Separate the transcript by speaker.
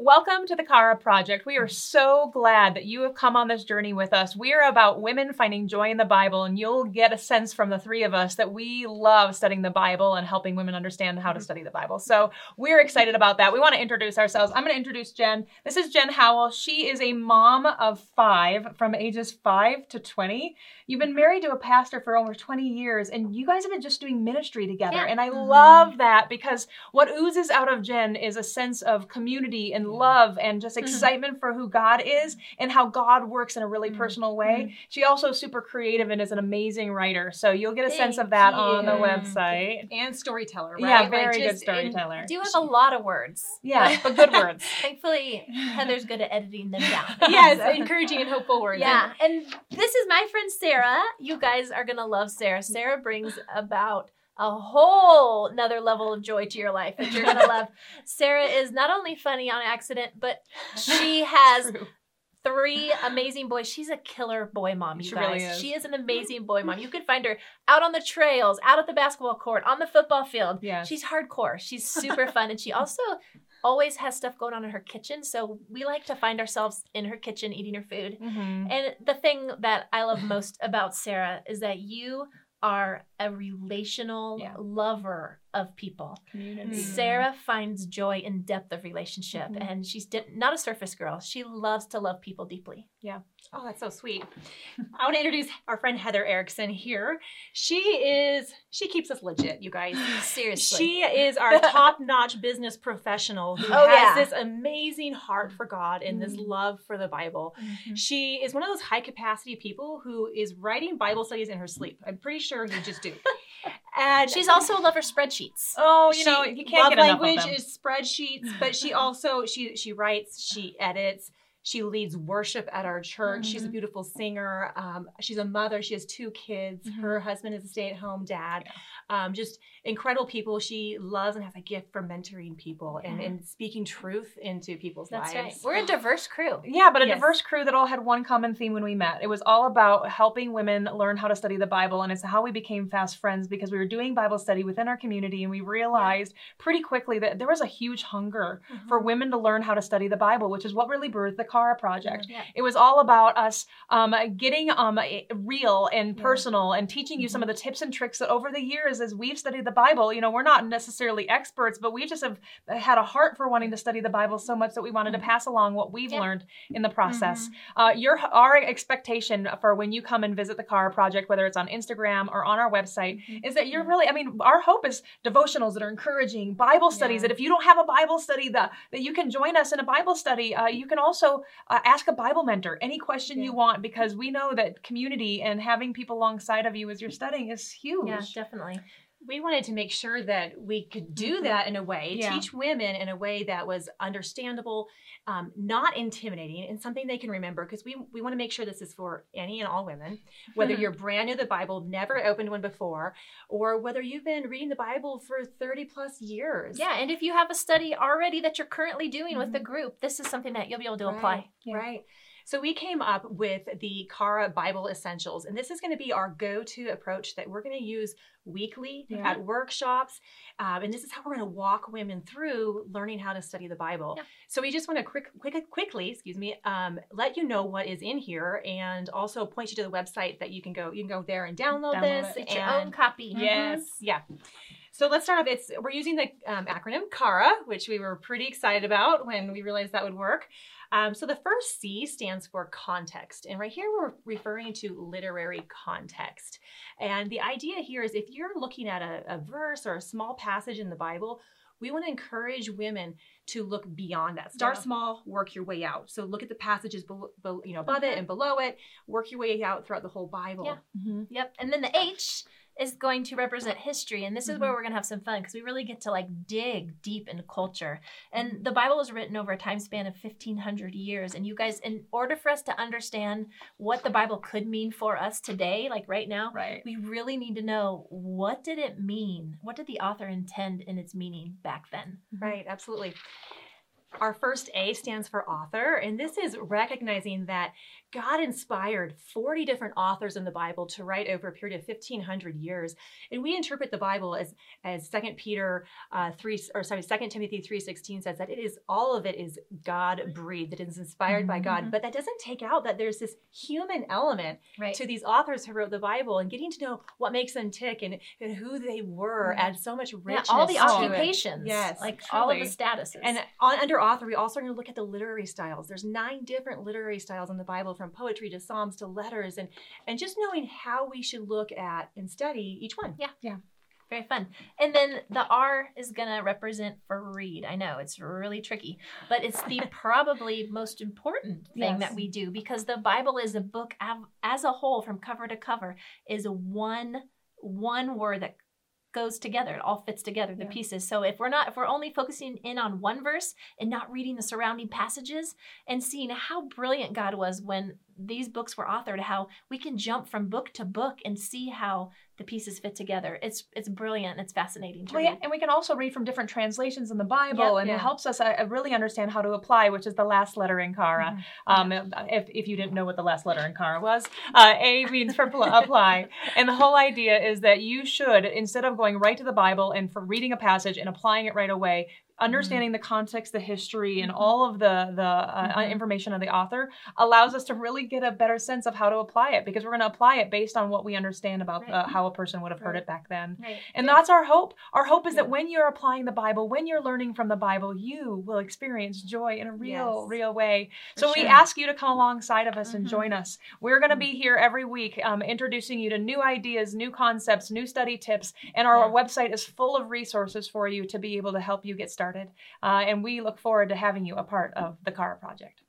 Speaker 1: Welcome to the Chara Project. We are so glad that you have come on this journey with us. We are about women finding joy in the Bible, and you'll get a sense from the three of us that we love studying the Bible and helping women understand how to study the Bible. So we're excited about that. We want to introduce ourselves. I'm going to introduce Jen. This is Jen Howell. She is a mom of five from ages five to 20. You've been married to a pastor for over 20 years, and you guys have been just doing ministry together.
Speaker 2: Yeah.
Speaker 1: And I
Speaker 3: Mhm.
Speaker 1: love that because what oozes out of Jen is a sense of community and Mm-hmm. love and just mm-hmm. excitement for who God is and how God works in a really
Speaker 2: Mhm.
Speaker 1: personal way. Mm-hmm. She also is super creative and is an amazing writer. So you'll get a sense of that on the website.
Speaker 3: and storyteller, right?
Speaker 1: Yeah,
Speaker 3: Like,
Speaker 1: very good
Speaker 3: just in-
Speaker 1: storyteller.
Speaker 2: Do have a lot of words.
Speaker 1: Yeah, but good words.
Speaker 2: Thankfully, Heather's good at editing them down.
Speaker 3: yes, encouraging and hopeful words.
Speaker 2: Yeah, and this is my friend Sarah. You guys are gonna love Sarah. Sarah brings about a whole another level of joy to your life that you're gonna love. Sarah is not only funny on accident, but she has
Speaker 1: True.
Speaker 2: three amazing boys. She's a killer boy mom, you
Speaker 1: She
Speaker 2: guys.
Speaker 1: really is.
Speaker 2: She is an amazing boy mom. You can find her out on the trails, out at the basketball court, on the football field.
Speaker 1: Yes.
Speaker 2: She's hardcore. She's super fun, and she also always has stuff going on in her kitchen. So we like to find ourselves in her kitchen eating her food.
Speaker 1: Mhm.
Speaker 2: And the thing that I love most about Sarah is that you are a relational
Speaker 1: Yeah.
Speaker 2: lover of people.
Speaker 1: Community.
Speaker 2: Sarah finds joy in depth of relationship,
Speaker 1: Mhm.
Speaker 2: and she's di- not a surface girl. She loves to love people deeply. Yeah.
Speaker 3: Oh, that's so sweet. I want to introduce our friend Heather Erickson here. She is she keeps us legit, you guys.
Speaker 2: Seriously.
Speaker 3: She is our top-notch business professional who
Speaker 2: Oh,
Speaker 3: has
Speaker 2: yeah.
Speaker 3: this amazing heart for God and this
Speaker 1: Mhm.
Speaker 3: love for the Bible.
Speaker 2: Mhm.
Speaker 3: She is one of those high capacity people who is writing Bible studies in her sleep. I'm pretty sure you just do. And
Speaker 2: She's also a lover of spreadsheets.
Speaker 1: Oh, you
Speaker 3: she-
Speaker 1: know, you can't
Speaker 3: love
Speaker 1: get enough of
Speaker 3: language
Speaker 1: them.
Speaker 3: is spreadsheets, but she also she she writes, she edits, she leads worship at our church. She's a
Speaker 1: Mhm.
Speaker 3: beautiful singer. Um, she's a mother. She has two kids.
Speaker 1: Mhm.
Speaker 3: Her husband is a stay-at-home dad. Um, just incredible people. She loves and has a gift for mentoring people and,
Speaker 2: Yeah.
Speaker 3: and speaking truth into people's
Speaker 2: That's right.
Speaker 3: lives.
Speaker 2: We're a diverse crew.
Speaker 1: Yeah, but a
Speaker 3: Yes.
Speaker 1: diverse crew that all had one common theme when we met. It was all about helping women learn how to study the Bible, and it's how we became fast friends because we were doing Bible study within our community, and we realized pretty quickly that there was a huge hunger for women to learn how to study the Bible, which is what really birthed the Chara Project.
Speaker 2: Yeah.
Speaker 1: It was all about us um, getting um, real and
Speaker 3: Yeah.
Speaker 1: personal and teaching you some of the tips and tricks that over the years, as we've studied the Bible, you know, we're not necessarily experts, but we just have had a heart for wanting to study the Bible so much that we wanted to pass along what we've
Speaker 2: Yeah.
Speaker 1: learned in the process. Uh, your our expectation for when you come and visit the Chara Project, whether it's on Instagram or on our website, is that you're really. I mean, our hope is devotionals that are encouraging, Bible studies. That if you don't have a Bible study, that that you can join us in a Bible study. Uh, you can also uh, ask a Bible mentor any question you want because we know that community and having people alongside of you as you're studying is huge.
Speaker 2: Yeah, definitely.
Speaker 3: We wanted to make sure that we could do mm-hmm. that in a way,
Speaker 1: Yeah.
Speaker 3: teach women in a way that was understandable, um, not intimidating, and something they can remember. Because we we want to make sure this is for any and all women, whether mm-hmm. you're brand new to the Bible, never opened one before, or whether you've been reading the Bible for thirty plus years.
Speaker 2: Yeah, and if you have a study already that you're currently doing with the mm-hmm. group, this is something that you'll be able to apply.
Speaker 3: Right, Right. So we came up with the Chara Bible Essentials, and this is going to be our go-to approach that we're going to use weekly
Speaker 1: Yeah.
Speaker 3: at workshops, um, and this is how we're going to walk women through learning how to study the Bible.
Speaker 2: Yeah.
Speaker 3: So we just want to quick, quick, quickly, excuse me, um, let you know what is in here, and also point you to the website that you can go. You can go there and download,
Speaker 1: Download
Speaker 3: this.
Speaker 1: it.
Speaker 2: Get your own copy.
Speaker 3: Yes. Yeah. So let's start off. It's we're using the um, acronym CHARA, which we were pretty excited about when we realized that would work. Um, so the first C stands for context, and right here we're referring to literary context. And the idea here is if you're looking at a, a verse or a small passage in the Bible, we want to encourage women to look beyond that. Start
Speaker 2: Yeah.
Speaker 3: small, work your way out. So look at the passages, below, you know, above it
Speaker 2: Mhm.
Speaker 3: and below it. Work your way out throughout the whole Bible.
Speaker 2: Yeah.
Speaker 1: Mhm.
Speaker 2: Yep. And then the H is going to represent history. And this is where mm-hmm. we're going to have some fun because we really get to like dig deep into culture. And the Bible was written over a time span of 1500 years. And you guys, in order for us to understand what the Bible could mean for us today, like right now,
Speaker 1: Right.
Speaker 2: we really need to know what did it mean? What did the author intend in its meaning back then?
Speaker 3: Right, absolutely. Our first A stands for author, and this is recognizing that God inspired 40 different authors in the Bible to write over a period of 1500 years. And we interpret the Bible as as 2 Peter uh, 3 or sorry 2 Timothy 3:16 says that it is all of it is God breathed, it is inspired mm-hmm. by God. Mm-hmm. But that doesn't take out that there's this human element right. to these authors who wrote the Bible and getting to know what makes them tick and, and who they were mm-hmm. adds so much richness.
Speaker 2: Yeah, all the occupations.
Speaker 3: Yes.
Speaker 2: Like truly. all of the statuses.
Speaker 3: And on, under author, we also are going to look at the literary styles. There's nine different literary styles in the Bible from poetry to psalms to letters and and just knowing how we should look at and study each one.
Speaker 2: Yeah. Yeah. Very fun. And then the R is going to represent for read. I know it's really tricky, but it's the probably most important thing yes. that we do because the Bible is a book as a whole from cover to cover is one one word that goes together. It all fits together, the yeah. pieces. So if we're not, if we're only focusing in on one verse and not reading the surrounding passages and seeing how brilliant God was when these books were authored, how we can jump from book to book and see how the pieces fit together. It's it's brilliant. It's fascinating to well, read.
Speaker 1: Yeah, and we can also read from different translations in the Bible, yep, and yeah. it helps us uh, really understand how to apply, which is the last letter in Chara. Mm-hmm. Um, if, if you didn't know what the last letter in Chara was, uh, A means for pl- apply, and the whole idea is that you should instead of going right to the Bible and for reading a passage and applying it right away, understanding mm-hmm. the context, the history, and mm-hmm. all of the the uh, mm-hmm. information of the author allows us to really get a better sense of how to apply it because we're going to apply it based on what we understand about right. uh, how a person would have heard right. it back then. Right. And that's our hope. Our hope is yeah. that when you're applying the Bible, when you're learning from the Bible, you will experience joy in a real, yes. real way. For so sure. we ask you to come alongside of us mm-hmm. and join us. We're going to be here every week, um, introducing you to new ideas, new concepts, new study tips, and our yeah. website is full of resources for you to be able to help you get started started. Uh, and we look forward to having you a part of the Chara project.